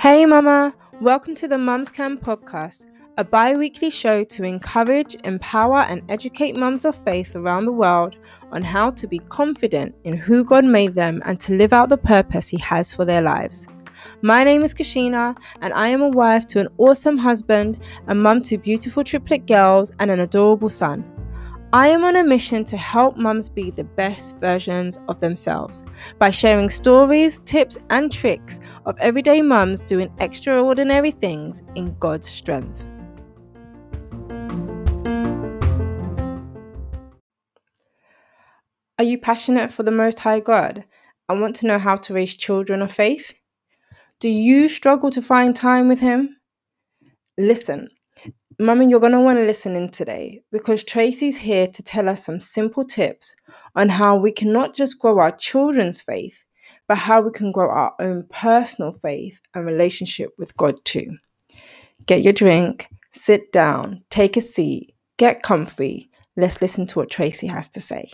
Hey, Mama! Welcome to the Mums Can podcast, a bi weekly show to encourage, empower, and educate mums of faith around the world on how to be confident in who God made them and to live out the purpose He has for their lives. My name is Kashina, and I am a wife to an awesome husband, a mum to beautiful triplet girls, and an adorable son. I am on a mission to help mums be the best versions of themselves by sharing stories, tips, and tricks of everyday mums doing extraordinary things in God's strength. Are you passionate for the Most High God and want to know how to raise children of faith? Do you struggle to find time with Him? Listen, Mummy, you're going to want to listen in today because Tracy's here to tell us some simple tips on how we can not just grow our children's faith, but how we can grow our own personal faith and relationship with God too. Get your drink, sit down, take a seat, get comfy. Let's listen to what Tracy has to say.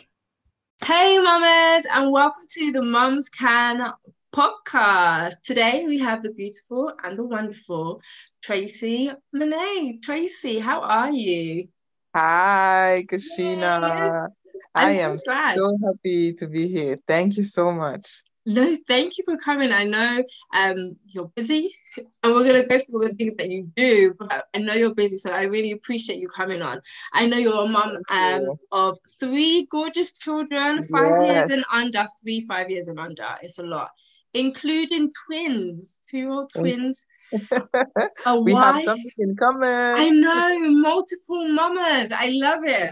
Hey, mamas, and welcome to the Mums Can podcast. Today we have the beautiful and the wonderful Tracy Monet. Tracy, how are you? Hi, Kashina. I am so, so happy to be here. Thank you so much. No, thank you for coming. I know um, you're busy and we're going to go through all the things that you do, but I know you're busy, so I really appreciate you coming on. I know you're a mom um, of three gorgeous children, five yes. years and under, three, five years and under. It's a lot, including twins, two old mm. twins. a we wife. have something in common. I know, multiple mamas. I love it.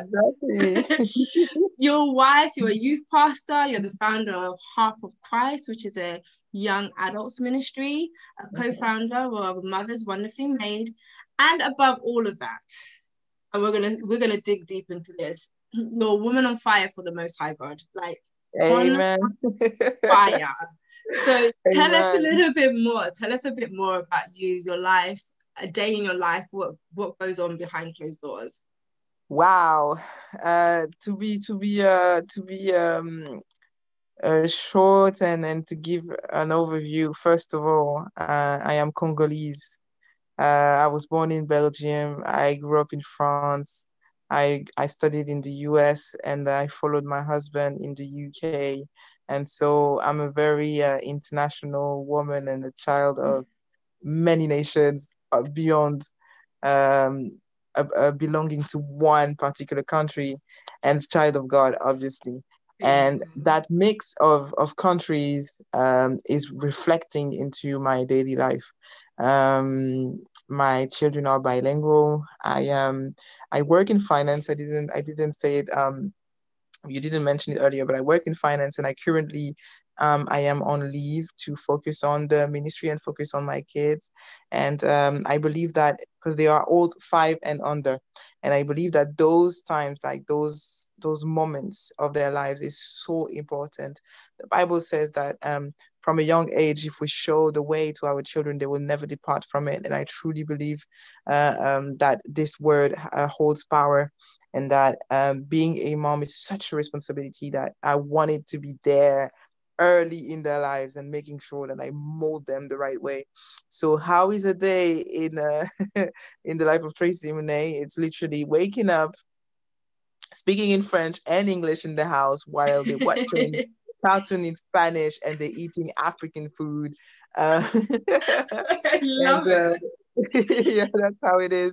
Exactly. your wife, you're a youth pastor, you're the founder of Harp of Christ, which is a young adults ministry, a mm-hmm. co-founder of Mothers Wonderfully Made, and above all of that, and we're gonna we're gonna dig deep into this. You're a woman on fire for the Most High God, like Amen. fire. So tell Amen. us a little bit more. Tell us a bit more about you, your life, a day in your life. What what goes on behind closed doors? Wow, uh, to be to be uh, to be um, uh, short and and to give an overview. First of all, uh, I am Congolese. Uh, I was born in Belgium. I grew up in France. I I studied in the U.S. and I followed my husband in the U.K. And so I'm a very uh, international woman and a child of many nations uh, beyond um, uh, uh, belonging to one particular country and child of God, obviously. And that mix of, of countries um, is reflecting into my daily life. Um, my children are bilingual. I um I work in finance. I didn't I didn't say it um you didn't mention it earlier, but I work in finance and I currently um, I am on leave to focus on the ministry and focus on my kids. And um, I believe that because they are old five and under, and I believe that those times, like those those moments of their lives, is so important. The Bible says that um, from a young age, if we show the way to our children, they will never depart from it. And I truly believe uh, um, that this word uh, holds power and that um, being a mom is such a responsibility that I wanted to be there early in their lives and making sure that I mold them the right way. So how is a day in uh, in the life of Tracy Monet? It's literally waking up, speaking in French and English in the house while they're watching cartoon in Spanish and they're eating African food. Uh, I love and, it. Uh, yeah, that's how it is.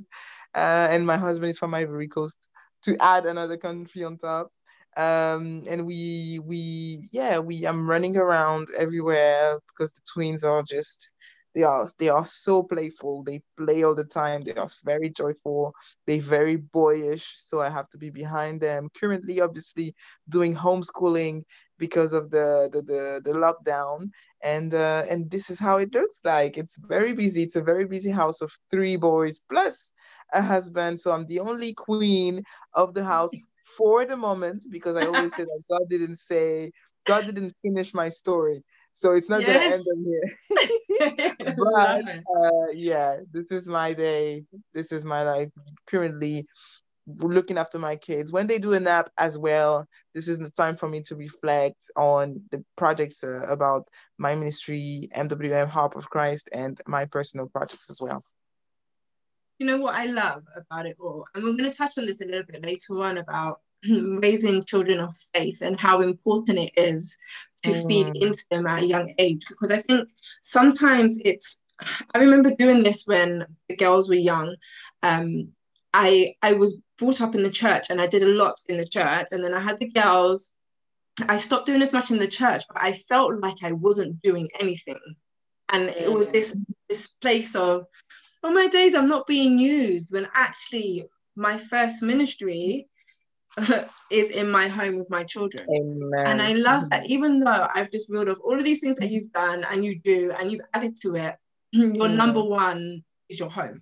Uh, and my husband is from Ivory Coast to add another country on top. Um, and we we yeah we I'm running around everywhere because the twins are just they are they are so playful. They play all the time. They are very joyful. They very boyish. So i have to be behind them. Currently obviously doing homeschooling because of the the the, the lockdown. And uh, and this is how it looks like. It's very busy. It's a very busy house of three boys plus a husband. So I'm the only queen of the house for the moment because I always say that God didn't say, God didn't finish my story. So it's not yes. gonna end here. but uh, yeah, this is my day. This is my life. Currently looking after my kids. When they do a nap as well, this is the time for me to reflect on the projects uh, about my ministry, MWM Harp of Christ, and my personal projects as well. You know what I love about it all, and we're going to touch on this a little bit later on about raising children of faith and how important it is to mm. feed into them at a young age. Because I think sometimes it's I remember doing this when the girls were young. Um, I I was brought up in the church and I did a lot in the church, and then I had the girls. I stopped doing as much in the church, but I felt like I wasn't doing anything, and it was this this place of, on my days I'm not being used. When actually my first ministry is in my home with my children. Amen. And I love that, even though I've just reeled off all of these things that you've done and you do and you've added to it, your mm. number one is your home.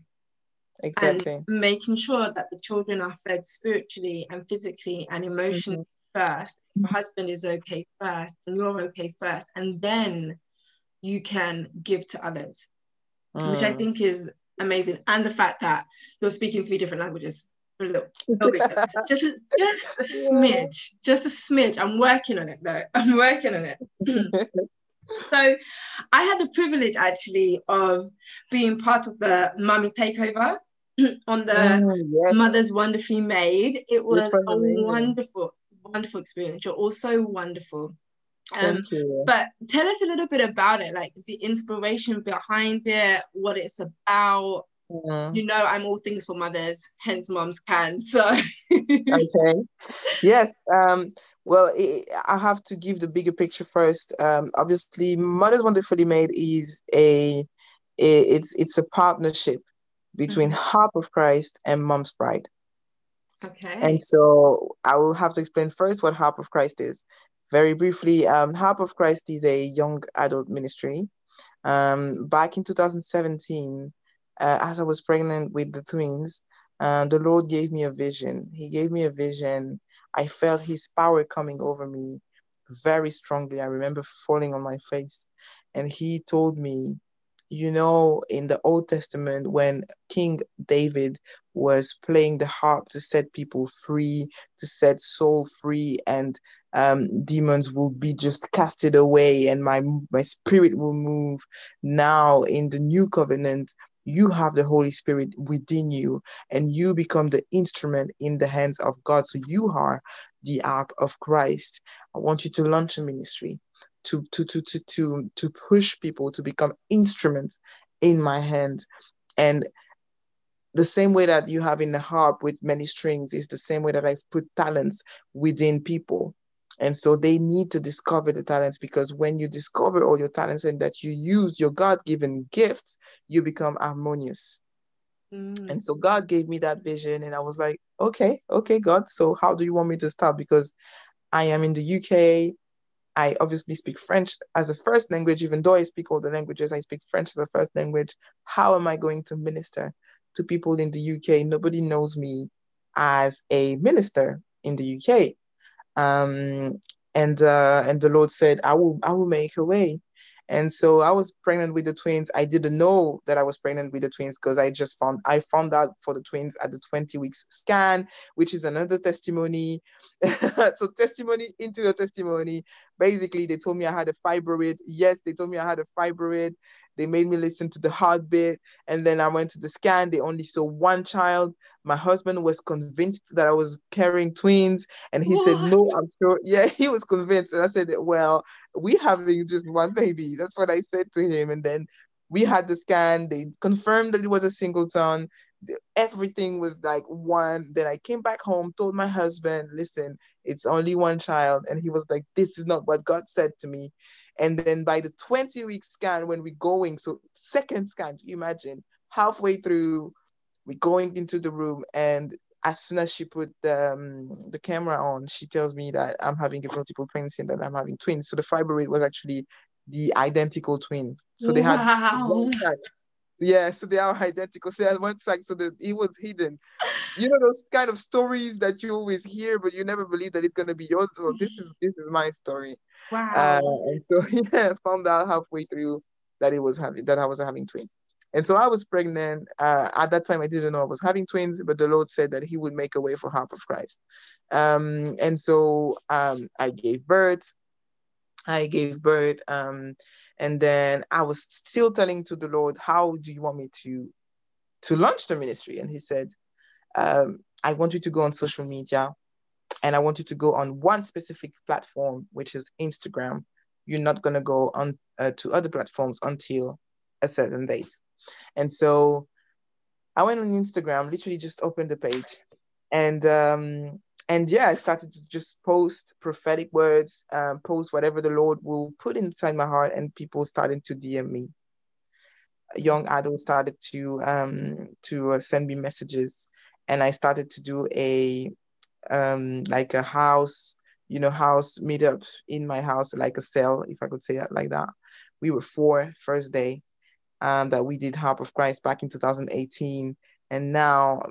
Exactly. And making sure that the children are fed spiritually and physically and emotionally mm-hmm. first. Your husband is okay first, and you're okay first, and then you can give to others, mm. which I mm. think is amazing. And the fact that you're speaking three different languages. Little, just, a, just a smidge, just a smidge. I'm working on it though. I'm working on it. so I had the privilege actually of being part of the Mummy Takeover on the oh, yes. Mothers Wonderfully Made. It was a wonderful, wonderful experience. You're also wonderful. Um, but tell us a little bit about it, like the inspiration behind it, what it's about. Mm. You know, I'm all things for mothers, hence moms can. So, okay, yes. Um, well, it, I have to give the bigger picture first. Um, obviously, Mothers Wonderfully Made is a, a it's it's a partnership between mm-hmm. Harp of Christ and Mom's Pride. Okay. And so I will have to explain first what Harp of Christ is. Very briefly, um, Harp of Christ is a young adult ministry. Um, back in 2017, uh, as I was pregnant with the twins, uh, the Lord gave me a vision. He gave me a vision I felt his power coming over me very strongly. I remember falling on my face. And he told me, you know, in the Old Testament, when King David was playing the harp to set people free, to set soul free, and um, demons will be just casted away, and my my spirit will move. Now in the new covenant, you have the Holy Spirit within you and you become the instrument in the hands of God. So you are the ark of Christ. I want you to launch a ministry to to to to to, to push people to become instruments in my hands. And the same way that you have in the harp with many strings is the same way that I've put talents within people. And so they need to discover the talents because when you discover all your talents and that you use your God given gifts, you become harmonious. Mm. And so God gave me that vision, and I was like, okay, okay, God. So how do you want me to start? Because I am in the UK. I obviously speak French as a first language, even though I speak all the languages, I speak French as a first language. How am I going to minister to people in the UK? Nobody knows me as a minister in the UK. Um, and uh, and the Lord said, I will I will make a way. And so I was pregnant with the twins. I didn't know that I was pregnant with the twins because I just found I found out for the twins at the 20 weeks scan, which is another testimony. so testimony into a testimony. Basically, they told me I had a fibroid. Yes, they told me I had a fibroid. They made me listen to the heartbeat. And then I went to the scan. They only saw one child. My husband was convinced that I was carrying twins. And he what? said, No, I'm sure. Yeah, he was convinced. And I said, Well, we having just one baby. That's what I said to him. And then we had the scan. They confirmed that it was a singleton everything was like one. Then I came back home, told my husband, listen, it's only one child. And he was like, this is not what God said to me. And then by the 20 week scan, when we're going, so second scan, you imagine halfway through, we're going into the room and as soon as she put the, um, the camera on, she tells me that I'm having a multiple pregnancy and that I'm having twins. So the fibroid was actually the identical twin. So they wow. had yeah, so they are identical. So had one sack, so that it was hidden. You know those kind of stories that you always hear, but you never believe that it's gonna be yours. So this is this is my story. Wow. Uh, and so yeah, found out halfway through that it was having that I was having twins. And so I was pregnant. Uh, at that time, I didn't know I was having twins, but the Lord said that He would make a way for Harp of Christ. Um, and so um, I gave birth. I gave birth. Um, and then I was still telling to the Lord, How do you want me to, to launch the ministry? And He said, um, I want you to go on social media and I want you to go on one specific platform, which is Instagram. You're not going to go on uh, to other platforms until a certain date. And so I went on Instagram, literally just opened the page, and um, and yeah, I started to just post prophetic words, um, post whatever the Lord will put inside my heart, and people started to DM me. Young adults started to um, to uh, send me messages, and I started to do a um, like a house, you know, house meetups in my house, like a cell, if I could say it like that. We were four first day, um, that we did Harp of Christ back in 2018. And now,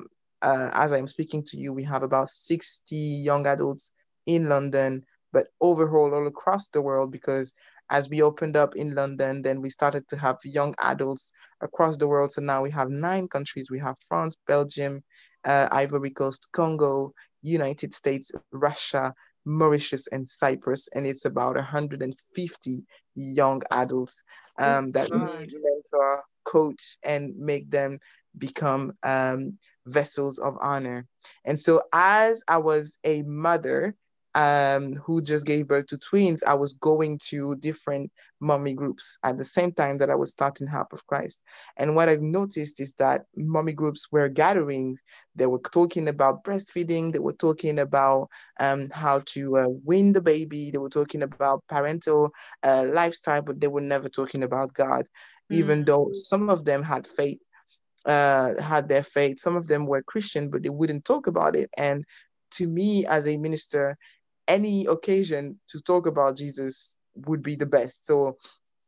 uh, as I'm speaking to you, we have about 60 young adults in London, but overall all across the world because as we opened up in London, then we started to have young adults across the world. So now we have nine countries. We have France, Belgium, uh, Ivory Coast, Congo, United States, Russia, Mauritius, and Cyprus. And it's about 150 young adults um, that need mentor, coach, and make them become um, vessels of honor. And so, as I was a mother, um, who just gave birth to twins, I was going to different mommy groups at the same time that I was starting Harp of Christ. And what I've noticed is that mommy groups were gatherings. They were talking about breastfeeding. They were talking about um, how to uh, win the baby. They were talking about parental uh, lifestyle, but they were never talking about God, even though some of them had faith uh, had their faith. Some of them were Christian, but they wouldn't talk about it. And to me, as a minister, any occasion to talk about Jesus would be the best. So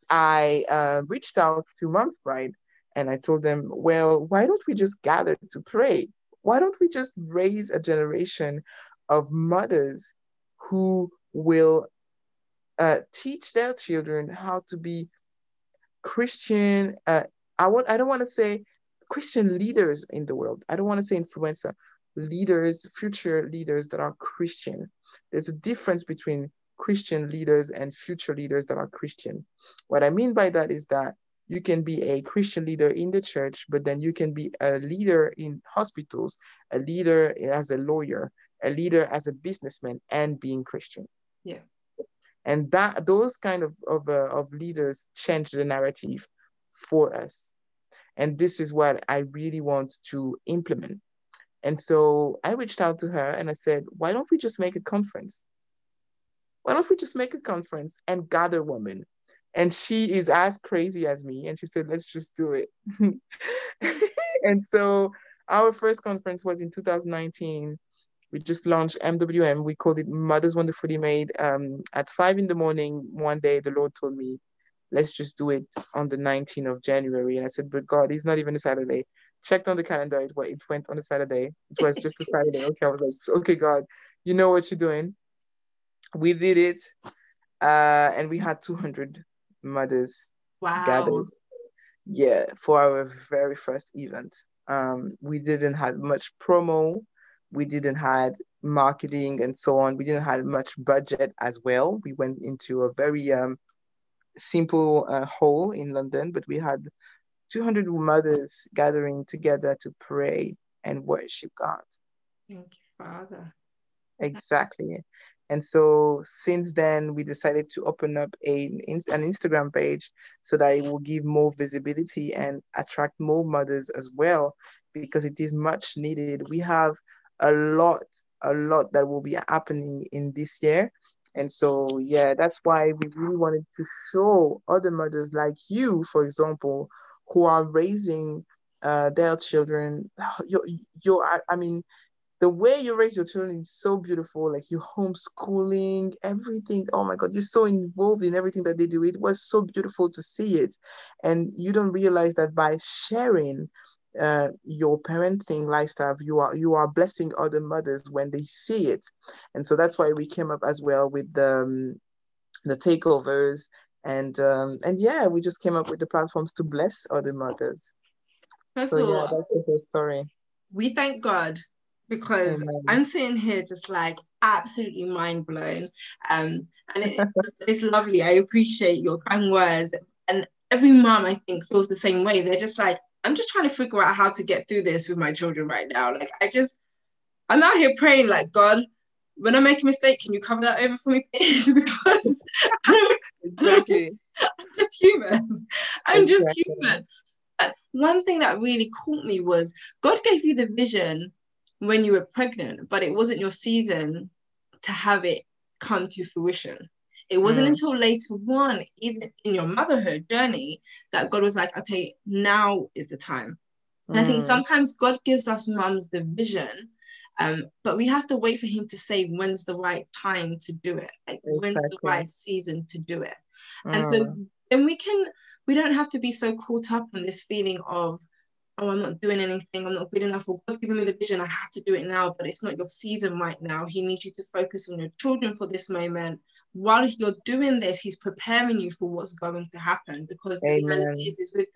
I uh, reached out to Mom's Pride and I told them, well, why don't we just gather to pray? Why don't we just raise a generation of mothers who will uh, teach their children how to be Christian? Uh, I want. I don't want to say Christian leaders in the world. I don't want to say influencer leaders, future leaders that are Christian. There's a difference between Christian leaders and future leaders that are Christian. What I mean by that is that you can be a Christian leader in the church, but then you can be a leader in hospitals, a leader as a lawyer, a leader as a businessman, and being Christian. Yeah. And that those kind of of, uh, of leaders change the narrative for us. And this is what I really want to implement and so I reached out to her and I said, why don't we just make a conference? Why don't we just make a conference and gather women? And she is as crazy as me. And she said, let's just do it. and so our first conference was in 2019. We just launched MWM. We called it Mothers Wonderfully Made. Um, at five in the morning, one day, the Lord told me, let's just do it on the 19th of January. And I said, but God, it's not even a Saturday checked on the calendar. It, it went on a Saturday. It was just a Saturday. Okay, I was like, okay, God, you know what you're doing. We did it, uh, and we had 200 mothers wow. gathered. Yeah, for our very first event. Um, we didn't have much promo. We didn't had marketing and so on. We didn't have much budget as well. We went into a very um, simple uh, hall in London, but we had 200 mothers gathering together to pray and worship God. Thank you, Father. Exactly. And so since then, we decided to open up a, an Instagram page so that it will give more visibility and attract more mothers as well, because it is much needed. We have a lot, a lot that will be happening in this year. And so, yeah, that's why we really wanted to show other mothers like you, for example, who are raising uh, their children. You, you, I, I mean, the way you raise your children is so beautiful. Like you homeschooling, everything. Oh my God, you're so involved in everything that they do. It was so beautiful to see it, and you don't realize that by sharing uh, your parenting lifestyle, you are you are blessing other mothers when they see it, and so that's why we came up as well with the um, the takeovers and um, and yeah, we just came up with the platforms to bless other mothers. First So of yeah, all, that's the whole story. we thank God because Amen. I'm sitting here just like absolutely mind blown. Um, and it, it's lovely. I appreciate your kind words. And every mom, I think, feels the same way. They're just like, I'm just trying to figure out how to get through this with my children right now. Like, I just, I'm out here praying, like, God, when I make a mistake, can you cover that over for me, please? because I'm Exactly. just human. I'm just human. But one thing that really caught me was God gave you the vision when you were pregnant, but it wasn't your season to have it come to fruition. It wasn't Mm. until later on, even in your motherhood journey, that God was like, okay, now is the time. And I think Mm. sometimes God gives us mums the vision, um, but we have to wait for Him to say when's the right time to do it, like when's the right season to do it. And so Mm. then we can, we don't have to be so caught up in this feeling of, oh, I'm not doing anything, I'm not good enough, or God's giving me the vision, I have to do it now, but it's not your season right now. He needs you to focus on your children for this moment. While you're doing this, He's preparing you for what's going to happen because the reality is, is with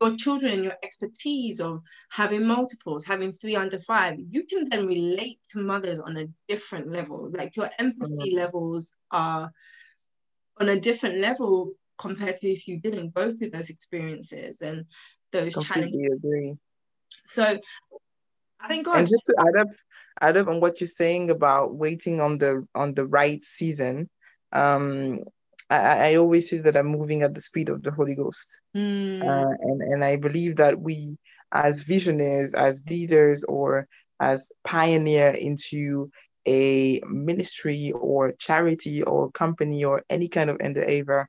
your children and your expertise of having multiples, having three under five, you can then relate to mothers on a different level. Like your empathy levels are on a different level compared to if you didn't go through those experiences and those challenges. Completely agree. So I think God, And just to add up, add up on what you're saying about waiting on the on the right season, um, I, I always say that I'm moving at the speed of the Holy Ghost. Mm, Uh, and, and I believe that we, as visionaries, as leaders, or as pioneer into a ministry or charity or company or any kind of endeavor,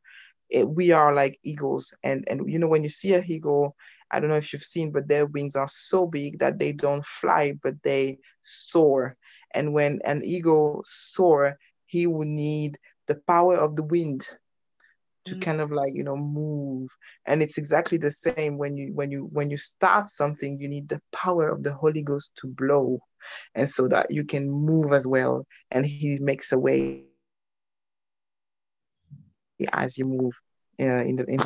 it, we are like eagles. And and you know when you see a eagle, I don't know if you've seen, but their wings are so big that they don't fly, but they soar. And when an eagle soar, he will need the power of the wind to Mm. kind of like you know move and it's exactly the same when you when you when you start something you need the power of the holy ghost to blow and so that you can move as well and he makes a way as you move uh, in the in his direction so yeah just wanted to share that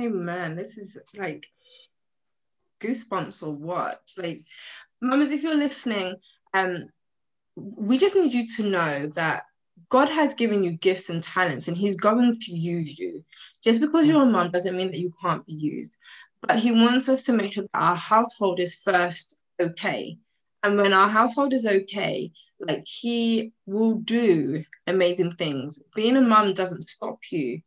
amen. This is like goosebumps or what? Like, mamas, if you're listening, um, we just need you to know that God has given you gifts and talents and He's going to use you. Just because you're a mom doesn't mean that you can't be used. But He wants us to make sure that our household is first okay. And when our household is okay, like He will do amazing things. Being a mom doesn't stop you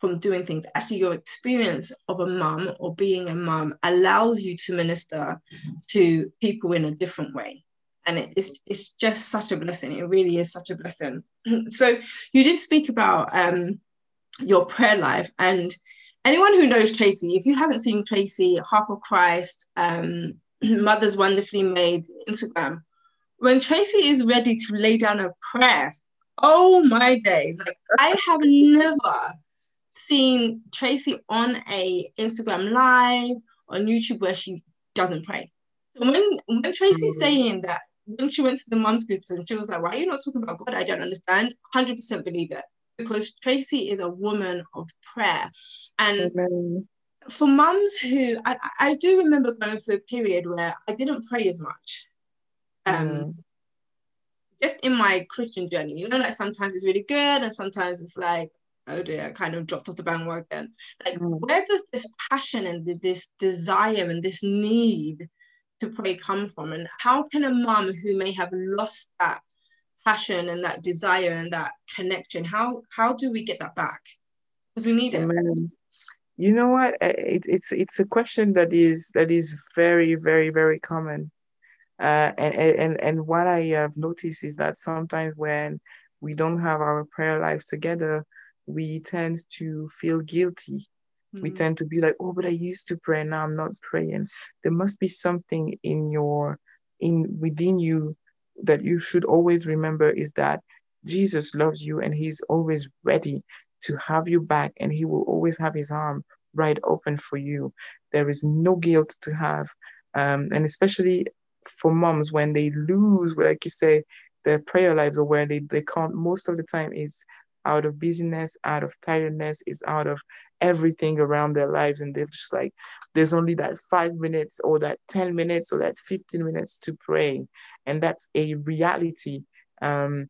from doing things. Actually, your experience of a mum or being a mum allows you to minister to people in a different way and it is it's just such a blessing. It really is such a blessing. So you did speak about um your prayer life and anyone who knows tracy if you haven't seen tracy harp of christ um mothers wonderfully made instagram when tracy is ready to lay down a prayer oh my days like i have never seen tracy on a instagram live on youtube where she doesn't pray. So when when tracy's Mhm. saying that when she went to the mom's groups and she was like, Why are you not talking about God? I don't understand. 100% believe it. Because Tracy is a woman of prayer. And Amen. for mums who, I, I do remember going through a period where I didn't pray as much. Um, Mm. Just in my Christian journey, you know, like sometimes it's really good and sometimes it's like, oh dear, I kind of dropped off the bandwagon. Like, Mm. where does this passion and this desire and this need to pray come from? And how can a mum who may have lost that passion and that desire and that connection, how how do we get that back? Because we need it. Amen. You know what? It, it's it's a question that is that is very very very common. Uh, and, and and what I have noticed is that sometimes when we don't have our prayer lives together, we tend to feel guilty. We Mm. tend to be like, oh, but I used to pray, now I'm not praying. There must be something in your in within you that you should always remember is that Jesus loves you and he's always ready to have you back and he will always have his arm right open for you. There is no guilt to have. Um, and especially for moms when they lose, like you say, their prayer lives or where they, they can't most of the time is out of busyness, out of tiredness, is out of everything around their lives. And they're just like, there's only that five minutes or that 10 minutes or that 15 minutes to pray. And that's a reality. Um,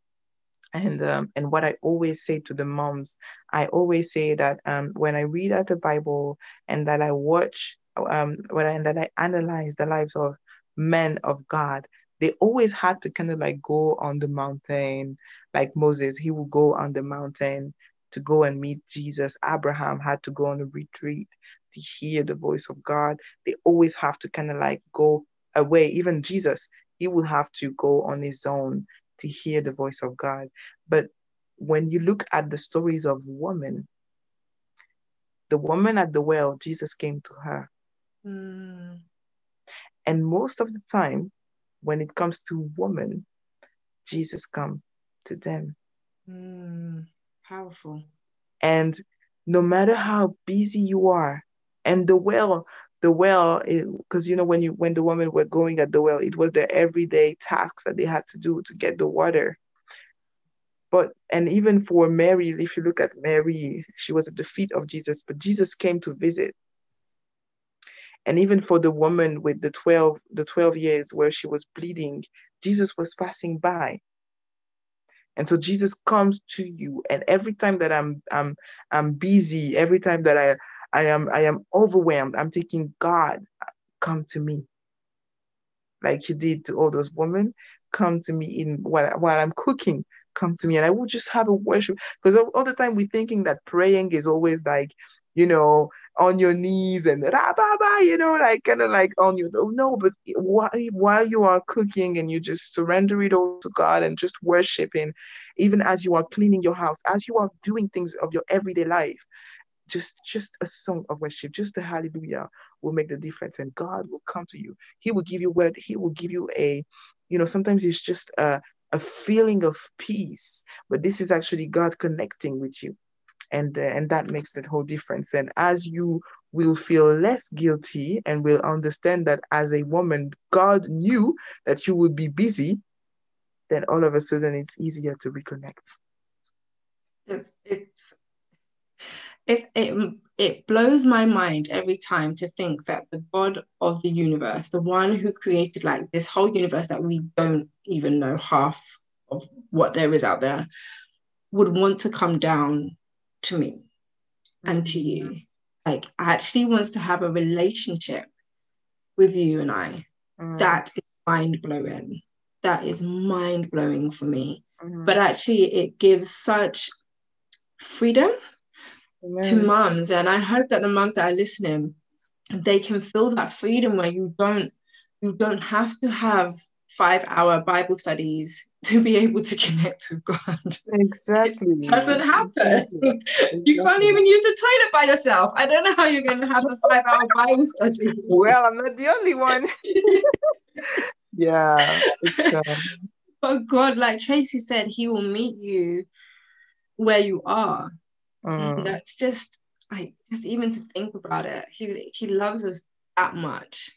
and um, and what I always say to the moms, I always say that um, when I read out the Bible and that I watch um, when I, and that I analyze the lives of men of God, they always had to kind of like go on the mountain, like Moses, he would go on the mountain to go and meet Jesus. Abraham had to go on a retreat to hear the voice of God. They always have to kind of like go away. Even Jesus, he would have to go on his own to hear the voice of God. But when you look at the stories of women, the woman at the well, Jesus came to her. Mm. And most of the time, when it comes to women, Jesus come to them. Mm, powerful. And no matter how busy you are, and the well, the well, because you know when you when the women were going at the well, it was their everyday tasks that they had to do to get the water. But and even for Mary, if you look at Mary, she was at the feet of Jesus, but Jesus came to visit and even for the woman with the 12 the 12 years where she was bleeding jesus was passing by and so jesus comes to you and every time that i'm i'm i'm busy every time that i i am i am overwhelmed i'm thinking god come to me. Like you did to all those women come to me in while, while i'm cooking. Come to me. And i will just have a worship because all, all the time we're thinking that praying is always like you know on your knees and rah, you know, like kind of like on your no, but while, while you are cooking and you just surrender it all to God and just worshiping, even as you are cleaning your house, as you are doing things of your everyday life, just just a song of worship, just a hallelujah will make the difference, and God will come to you. He will give you word. He will give you a, you know, sometimes it's just a a feeling of peace, but this is actually God connecting with you and uh, and that makes that whole difference. And as you will feel less guilty and will understand that as a woman god knew that you would be busy then all of a sudden it's easier to reconnect. It's it's it, it, it blows my mind every time to think that the God of the universe, the one who created like this whole universe that we don't even know half of what there is out there, would want to come down to me and to you. Mm-hmm. Like actually wants to have a relationship with you and I. Mm. That is mind blowing. That is mind blowing for me. Mm. But actually, it gives such freedom Amen. to mums. And I hope that the mums that are listening, they can feel that freedom where you don't you don't have to have five hour Bible studies to be able to connect with God. Exactly. It doesn't happen. Exactly. You can't even use the toilet by yourself. I don't know how you're going to have a five hour Bible study. Well, I'm not the only one. yeah. Um... But God, like Tracy said, He will meet you where you are. Mm. That's just, I just even to think about it. He He loves us that much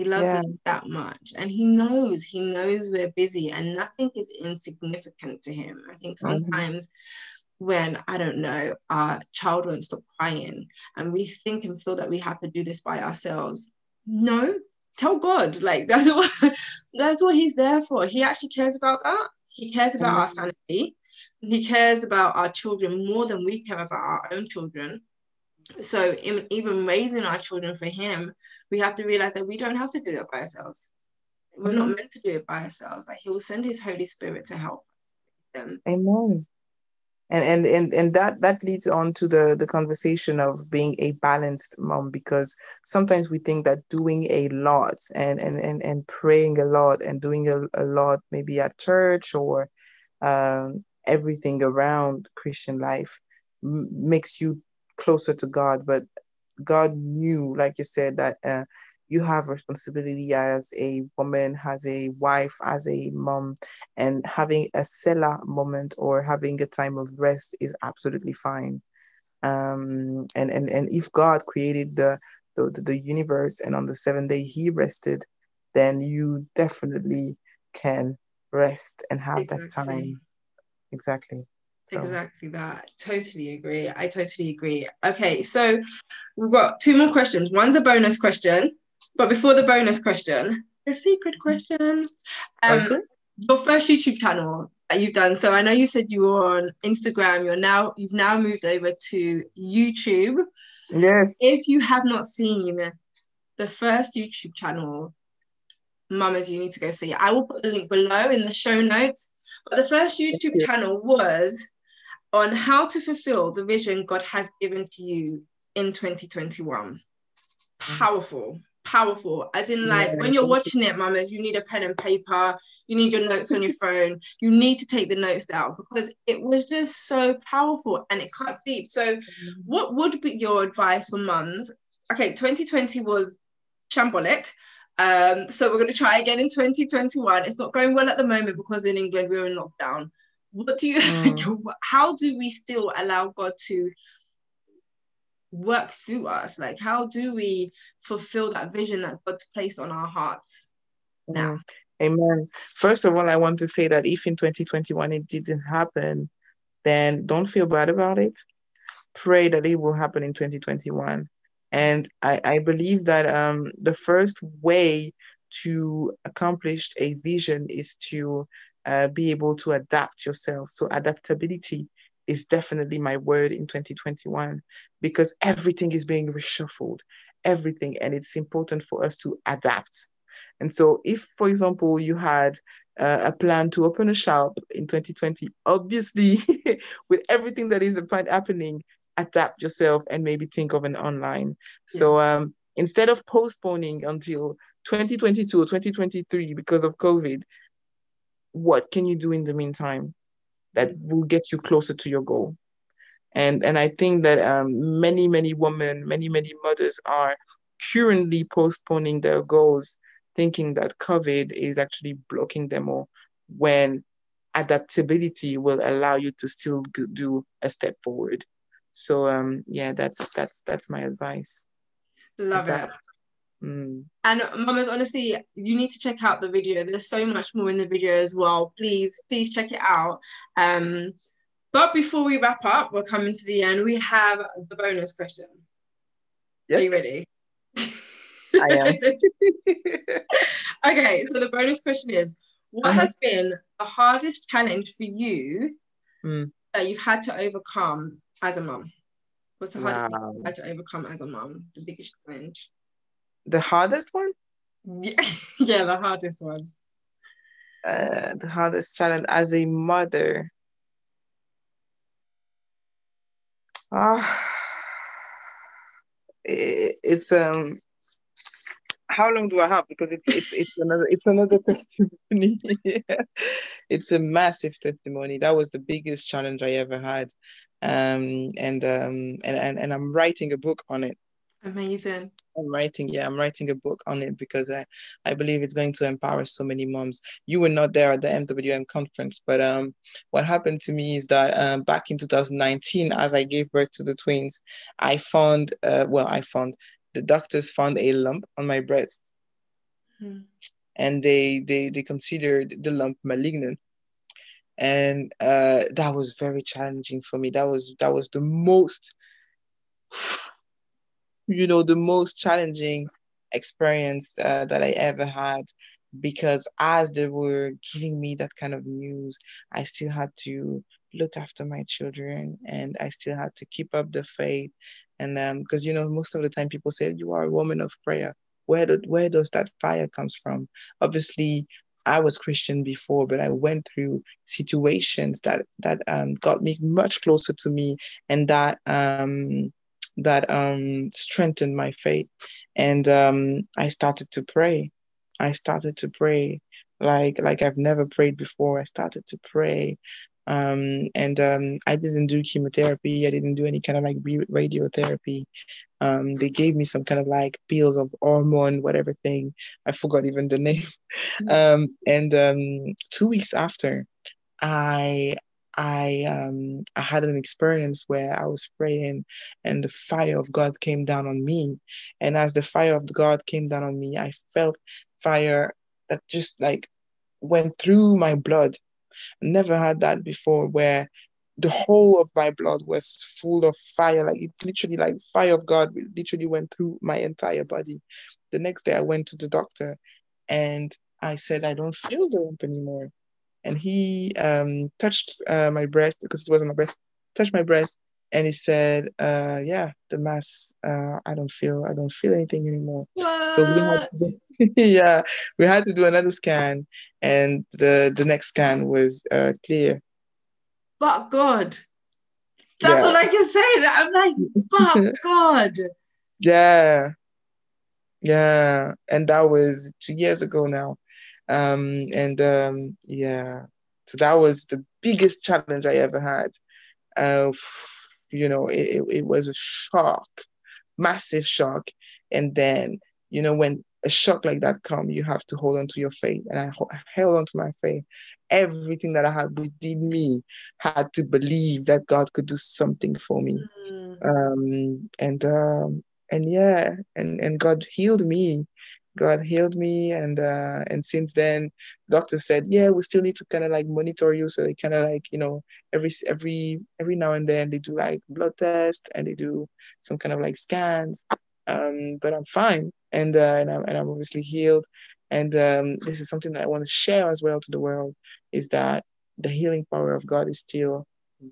he loves yeah. us that much. And he knows, he knows we're busy and nothing is insignificant to him. I think mm-hmm. sometimes mm-hmm. when, I don't know, our child won't stop crying and we think and feel that we have to do this by ourselves. No, tell God. Like that's what that's what he's there for. He actually cares about that. He cares about mm-hmm. our sanity. He cares about our children more than we care about our own children so in, even raising our children for him we have to realize that we don't have to do it by ourselves. We're not mm-hmm. meant to do it by ourselves. Like he will send his holy spirit to help them. Amen. And and and, and that that leads on to the the conversation of being a balanced mom because sometimes we think that doing a lot and and and, and praying a lot and doing a, a lot maybe at church or um, everything around christian life m- makes you closer to God. But God knew, like you said, that uh, you have responsibility as a woman, as a wife, as a mom, and having a Selah moment or having a time of rest is absolutely fine. Um, and and and if God created the, the the universe and on the seventh day He rested, then you definitely can rest and have exactly. that time. Exactly. So. Exactly that. Totally agree. I totally agree. Okay, so we've got two more questions. One's a bonus question, but before the bonus question, the secret question. Um, Okay. your first YouTube channel that you've done. So I know you said you were on Instagram. You're now you've now moved over to YouTube. Yes. If you have not seen the first YouTube channel, Mamas, you need to go see. it. I will put the link below in the show notes. But the first YouTube channel was on how to fulfill the vision God has given to you in 2021. Powerful, powerful. As in, like Yeah, when you're watching it, mamas, you need a pen and paper, you need your notes on your phone, you need to take the notes down because it was just so powerful and it cut deep. So, what would be your advice for mums? Okay, 2020 was shambolic. Um, so we're going to try again in 2021. It's not going well at the moment because in England we're in lockdown. What do you? Mm. how do we still allow God to work through us? Like, how do we fulfill that vision that God's placed on our hearts now? Mm. Amen. First of all, I want to say that if in 2021 it didn't happen, then don't feel bad about it. Pray that it will happen in 2021. And I, I believe that um, the first way to accomplish a vision is to uh, be able to adapt yourself. So, adaptability is definitely my word in 2021 because everything is being reshuffled, everything. And it's important for us to adapt. And so, if, for example, you had uh, a plan to open a shop in 2020, obviously, with everything that is happening, adapt yourself and maybe think of an online. So, um, instead of postponing until 2022 or 2023 because of COVID, what can you do in the meantime that will get you closer to your goal? And and I think that um, many many women, many many mothers are currently postponing their goals thinking that COVID is actually blocking them all when adaptability will allow you to still do a step forward. So um yeah, that's that's that's my advice. Love it. Mm. And mamas, honestly, you need to check out the video. There's so much more in the video as well. Please, please check it out. Um, but before we wrap up, we're coming to the end. We have the bonus question. Are you ready? I am. okay, so the bonus question is what Uh-huh. has been the hardest challenge for you Mm. that you've had to overcome as a mum? What's the hardest thing you've had to overcome as a mum? The biggest challenge? The hardest one? Yeah, yeah, the hardest one. Uh, the hardest challenge as a mother. Ah, i- it's um. How long do I have? Because it's it's it's another it's another testimony. It's a massive testimony. That was the biggest challenge I ever had, um, and um, and and and I'm writing a book on it. Amazing. I'm writing, yeah, I'm writing a book on it because I, I believe it's going to empower so many moms. You were not there at the MWM conference, but um, what happened to me is that um, back in 2019, as I gave birth to the twins, I found, uh, well, I found the doctors found a lump on my breast, Hmm. and they they they considered the lump malignant, and uh, that was very challenging for me. That was that was the most you know, the most challenging experience uh, that I ever had because as they were giving me that kind of news, I still had to look after my children and I still had to keep up the faith. And um, because you know, most of the time people say you are a woman of prayer. Where do, where does that fire comes from? Obviously, I was Christian before, but I went through situations that that um, got me much closer to me, and that um, that um, strengthened my faith. And um, I started to pray. I started to pray like like I've never prayed before. I started to pray. Um, and um, I didn't do chemotherapy. I didn't do any kind of like radiotherapy. Um, they gave me some kind of like pills of hormone, whatever thing. I forgot even the name. Um, and um, two weeks after, I I um I had an experience where I was praying and the fire of God came down on me. And as the fire of God came down on me, I felt fire that just like went through my blood. Never had that before where the whole of my blood was full of fire. Like it literally, like fire of God literally went through my entire body. The next day I went to the doctor and I said, I don't feel the lump anymore. And he um, touched uh, my breast because it was on my breast, touched my breast and he said, uh, "Yeah, the mass. Uh, I don't feel. I don't feel anything anymore." What? So we had, to, yeah, we had to do another scan, and the the next scan was uh, clear. But God, that's Yeah. all I can say. That I'm like, but God. Yeah, yeah, and that was two years ago now, um, and um, yeah, so that was the biggest challenge I ever had. Uh, you know, it, it, was a shock, massive shock, and then you know when a shock like that come, you have to hold on to your faith, and I held on to my faith. Everything that I had within me had to believe that God could do something for me Mm. um and um and yeah and and god healed me god healed me and uh and since then doctor said yeah we still need to kind of like monitor you. So they kind of like you know every every every now and then they do like blood test and they do some kind of like scans um but i'm fine. And uh and i'm, and I'm obviously healed. And um this is something that i want to share as well to the world is that the healing power of god is still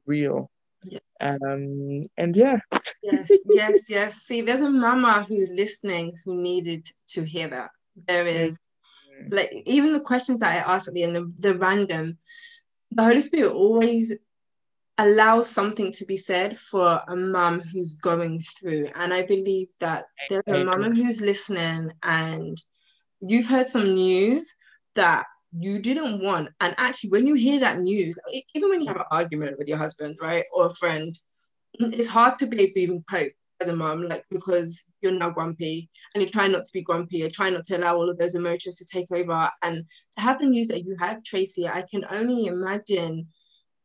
real Yes. um and yeah Yes, yes, yes. See, there's a mama who's listening who needed to hear that. There is, like, even the questions that I asked at the end, the, the random, the Holy Spirit always allows something to be said for a mum who's going through. And I believe that there's a mama who's listening and you've heard some news that you didn't want. And actually, when you hear that news, even when you have an argument with your husband, right, or a friend, it's hard to be able to even cope as a mom, like because you're now grumpy and you try not to be grumpy, you try not to allow all of those emotions to take over. And to have the news that you had, Tracy, I can only imagine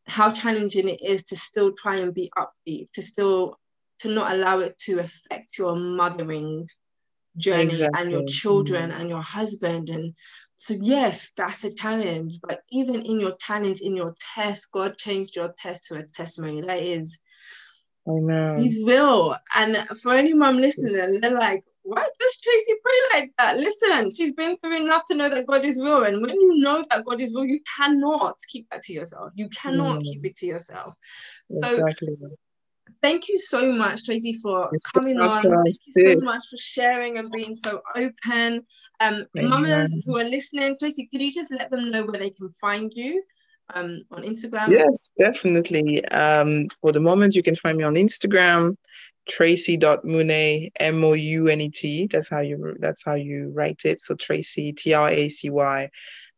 how challenging it is to still try and be upbeat, to still to not allow it to affect your mothering journey and your children Mm. and your husband and so yes that's a challenge but even in your challenge in your test god changed your test to a testimony that is I know. He's real. And for any mom listening, they're like, why does Tracy pray like that? Listen, she's been through enough to know that God is real. And when you know that God is real, you cannot keep that to yourself. You cannot Mm. keep it to yourself. So Exactly. Thank you so much, Tracy, for You're coming on. Thank you so much for sharing and being so open. Um, mamas who are listening, Tracy, could you just let them know where they can find you? Um, on Instagram. Yes, definitely. Um, for the moment, you can find me on Instagram, tracy.mounet, M-O-U-N-E-T. That's how you that's how you write it. So Tracy, T-R-A-C-Y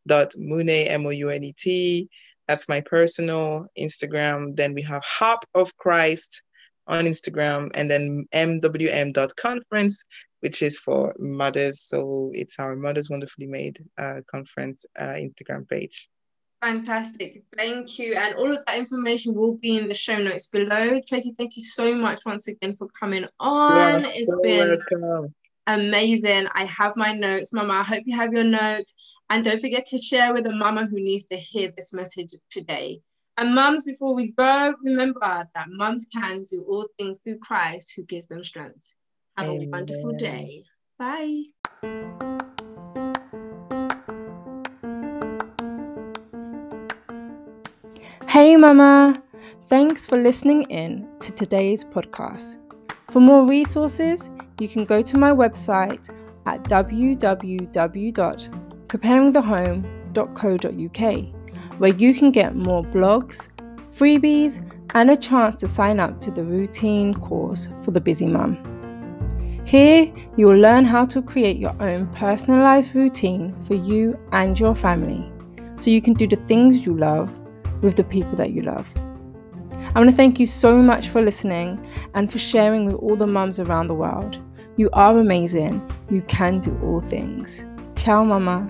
dot Mounet, M-O-U-N-E-T. That's my personal Instagram. Then we have Harp of Christ on Instagram, and then mwm.conference, which is for mothers. So it's our Mothers Wonderfully Made uh, conference uh, Instagram page. Fantastic. Thank you. And all of that information will be in the show notes below. Tracy, thank you so much once again for coming on. You're It's so been welcome. amazing. I have my notes, Mama. I hope you have your notes. And don't forget to share with a mama who needs to hear this message today. And mums, before we go, remember that mums can do all things through Christ who gives them strength. Have a wonderful day. Bye. Hey, Mama! Thanks for listening in to today's podcast. For more resources, you can go to my website at www.preparingthehome.co.uk, where you can get more blogs, freebies, and a chance to sign up to the routine course for the busy mum. Here, you will learn how to create your own personalized routine for you and your family so you can do the things you love with the people that you love. I want to thank you so much for listening and for sharing with all the mums around the world. You are amazing. You can do all things. Ciao, Mama.